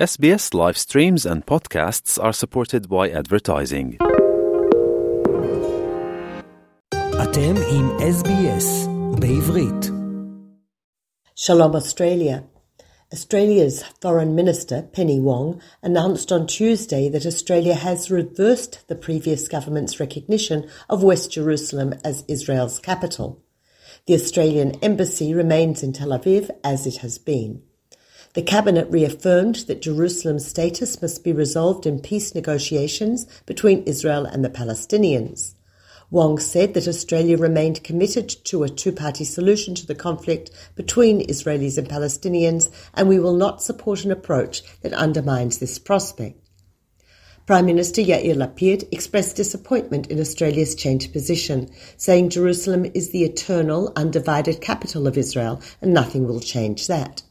SBS live streams and podcasts are supported by advertising. אתם עם SBS בעברית. Shalom Australia. Australia's Foreign Minister, Penny Wong, announced on Tuesday that Australia has reversed the previous government's recognition of West Jerusalem as Israel's capital. The Australian embassy remains in Tel Aviv as it has been. The cabinet reaffirmed that Jerusalem's status must be resolved in peace negotiations between Israel and the Palestinians. Wong said that Australia remained committed to a two-party solution to the conflict between Israelis and Palestinians and we will not support an approach that undermines this prospect. Prime Minister Yair Lapid expressed disappointment in Australia's changed position, saying Jerusalem is the eternal, undivided capital of Israel and nothing will change that.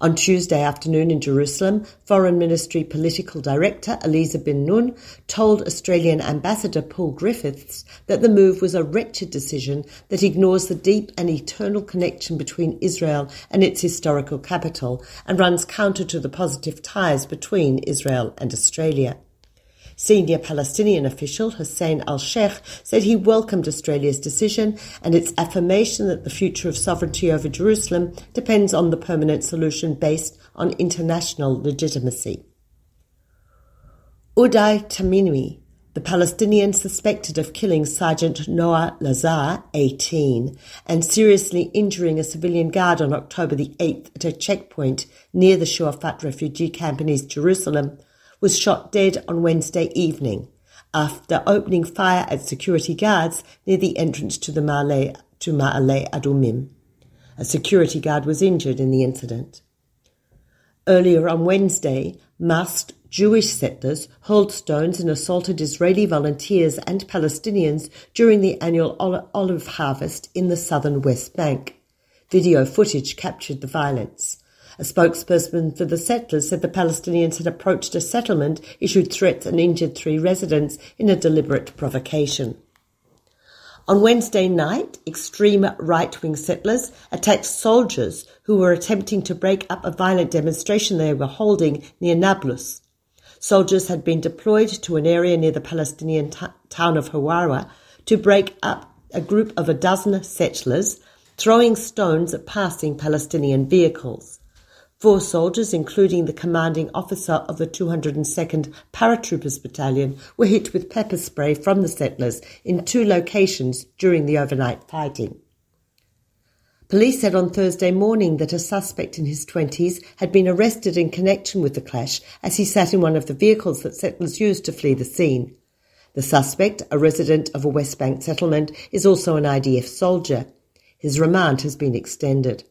On Tuesday afternoon in Jerusalem, Foreign Ministry Political Director Aliza bin Noun told Australian Ambassador Paul Griffiths that the move was a wretched decision that ignores the deep and eternal connection between Israel and its historical capital and runs counter to the positive ties between Israel and Australia. Senior Palestinian official Hussein al Sheikh said he welcomed Australia's decision and its affirmation that the future of sovereignty over Jerusalem depends on the permanent solution based on international legitimacy. Uday Tamimi, the Palestinian suspected of killing Sergeant Noah Lazar, 18, and seriously injuring a civilian guard on October the 8th at a checkpoint near the Shuafat refugee camp in East Jerusalem, was shot dead on Wednesday evening after opening fire at security guards near the entrance to the Ma'ale, to Ma'ale Adumim. A security guard was injured in the incident. Earlier on Wednesday, masked Jewish settlers hurled stones and assaulted Israeli volunteers and Palestinians during the annual olive harvest in the southern West Bank. Video footage captured the violence. A spokesperson for the settlers said the Palestinians had approached a settlement, issued threats, and injured three residents in a deliberate provocation. On Wednesday night, extreme right wing settlers attacked soldiers who were attempting to break up a violent demonstration they were holding near Nablus. Soldiers had been deployed to an area near the Palestinian t- town of Hawara to break up a group of a dozen settlers throwing stones at passing Palestinian vehicles. Four soldiers, including the commanding officer of the 202nd Paratroopers Battalion, were hit with pepper spray from the settlers in two locations during the overnight fighting. Police said on Thursday morning that a suspect in his 20s had been arrested in connection with the clash as he sat in one of the vehicles that settlers used to flee the scene. The suspect, a resident of a West Bank settlement, is also an IDF soldier. His remand has been extended.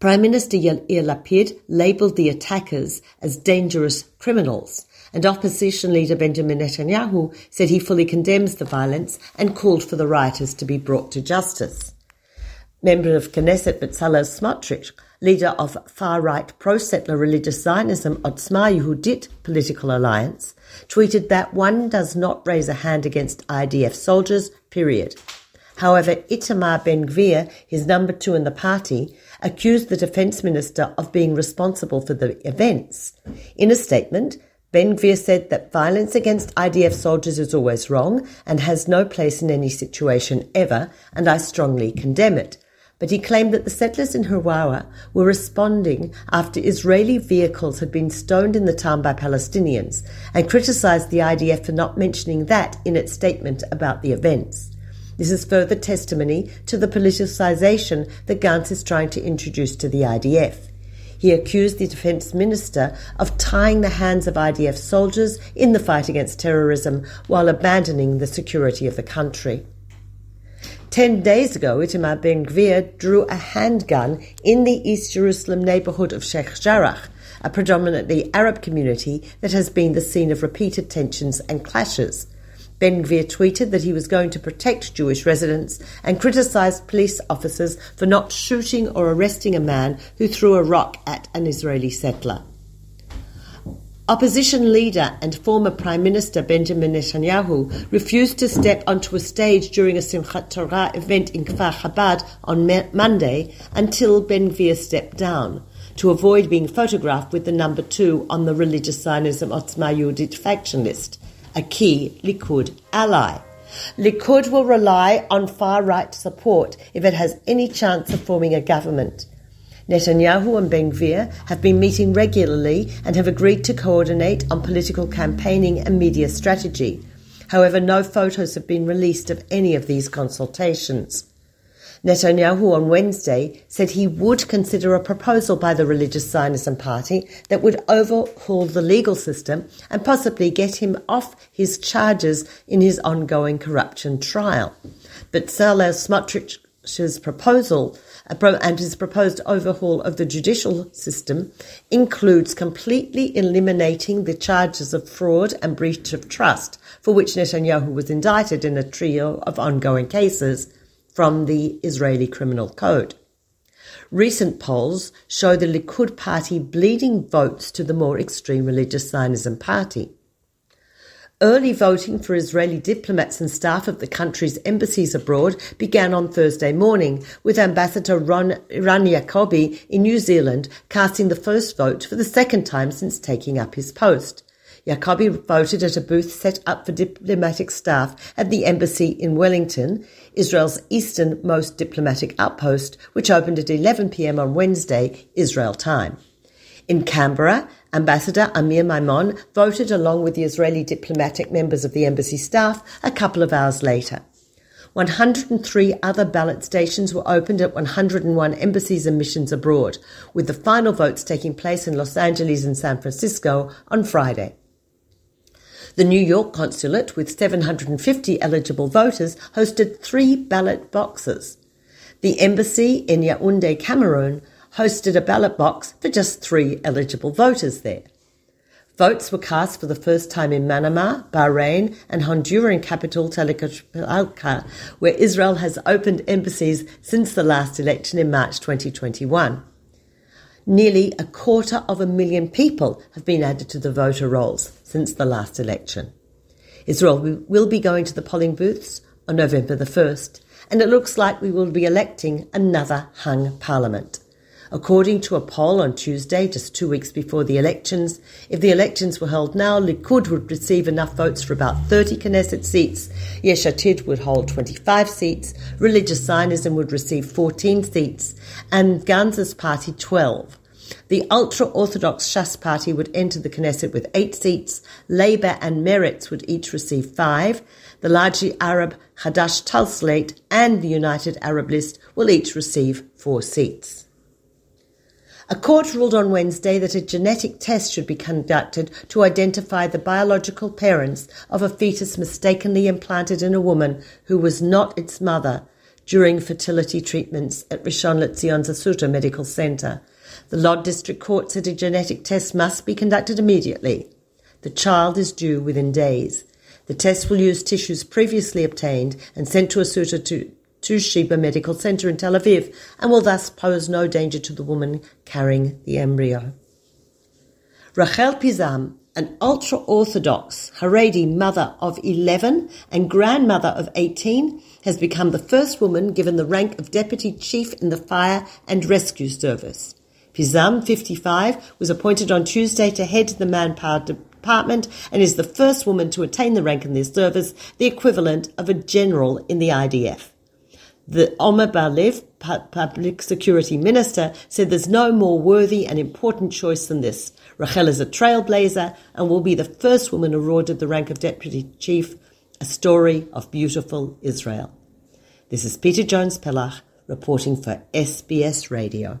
Prime Minister Yair Lapid labelled the attackers as dangerous criminals, and opposition leader Benjamin Netanyahu said he fully condemns the violence and called for the rioters to be brought to justice. Member of Knesset Bezalel Smotrich, leader of far-right pro-settler religious Zionism Otzma Yehudit political alliance, tweeted that one does not raise a hand against IDF soldiers, period. However, Itamar Ben-Gvir, his number two in the party, accused the defence minister of being responsible for the events. In a statement, Ben-Gvir said that violence against IDF soldiers is always wrong and has no place in any situation ever, and I strongly condemn it. But he claimed that the settlers in Hawara were responding after Israeli vehicles had been stoned in the town by Palestinians and criticised the IDF for not mentioning that in its statement about the events. This is further testimony to the politicisation that Gantz is trying to introduce to the IDF. He accused the defence minister of tying the hands of IDF soldiers in the fight against terrorism while abandoning the security of the country. Ten days ago, Itamar Ben Gvir drew a handgun in the East Jerusalem neighbourhood of Sheikh Jarrah, a predominantly Arab community that has been the scene of repeated tensions and clashes. Ben Gvir tweeted that he was going to protect Jewish residents and criticised police officers for not shooting or arresting a man who threw a rock at an Israeli settler. Opposition leader and former Prime Minister Benjamin Netanyahu refused to step onto a stage during a Simchat Torah event in Kfar Chabad on Monday until Ben Gvir stepped down. to avoid being photographed with the number two on the religious Zionism Otzma Yehudit faction list, a key Likud ally. Likud will rely on far right support if it has any chance of forming a government. Netanyahu and Ben Gvir have been meeting regularly and have agreed to coordinate on political campaigning and media strategy. However, no photos have been released of any of these consultations. Netanyahu on Wednesday said he would consider a proposal by the Religious Zionism Party that would overhaul the legal system and possibly get him off his charges in his ongoing corruption trial. But Bezalel Smotrich's proposal and his proposed overhaul of the judicial system includes completely eliminating the charges of fraud and breach of trust for which Netanyahu was indicted in a trio of ongoing cases from the Israeli Criminal Code. Recent polls show the Likud party bleeding votes to the more extreme religious Zionism party. Early voting for Israeli diplomats and staff of the country's embassies abroad began on Thursday morning, with Ambassador Ron, Ran Jacobi in New Zealand casting the first vote for the second time since taking up his post. Jacobi voted at a booth set up for diplomatic staff at the embassy in Wellington, Israel's easternmost diplomatic outpost, which opened at 11 p.m. on Wednesday, Israel time. In Canberra, Ambassador Amir Maimon voted along with the Israeli diplomatic members of the embassy staff a couple of hours later. 103 other ballot stations were opened at 101 embassies and missions abroad, with the final votes taking place in Los Angeles and San Francisco on Friday. The New York consulate, with 750 eligible voters, hosted three ballot boxes. The embassy in Yaoundé, Cameroon, hosted a ballot box for just three eligible voters there. Votes were cast for the first time in Manama, Bahrain, and Honduran capital Tegucigalpa, where Israel has opened embassies since the last election in March 2021. Nearly a quarter of a million people have been added to the voter rolls since the last election. Israel will be going to the polling booths on November the 1st, and it looks like we will be electing another hung parliament. According to a poll on Tuesday, just two weeks before the elections, if the elections were held now, Likud would receive enough votes for about 30 Knesset seats, Yesh Atid would hold 25 seats, Religious Zionism would receive 14 seats, and Gantz's party 12. The ultra-Orthodox Shas party would enter the Knesset with eight seats, Labour and Meretz would each receive five, the largely Arab Hadash Ta'al slate and the United Arab List will each receive four seats. A court ruled on Wednesday that a genetic test should be conducted to identify the biological parents of a fetus mistakenly implanted in a woman who was not its mother during fertility treatments at Rishon LeZion's Assuta Medical Center. The Lod District Court said a genetic test must be conducted immediately. The child is due within days. The test will use tissues previously obtained and sent to Assuta to to Sheba Medical Center in Tel Aviv and will thus pose no danger to the woman carrying the embryo. Rachel Pizam, an ultra Orthodox Haredi mother of 11 and grandmother of 18, has become the first woman given the rank of Deputy Chief in the Fire and Rescue Service. Pizam, 55, was appointed on Tuesday to head the Manpower Department and is the first woman to attain the rank in this service, the equivalent of a general in the IDF. The Omer Bar-Lev, Public Security Minister, said there's no more worthy and important choice than this. Rachel is a trailblazer and will be the first woman awarded the rank of Deputy Chief, a story of beautiful Israel. This is Peta Jones Pellach reporting for SBS Radio.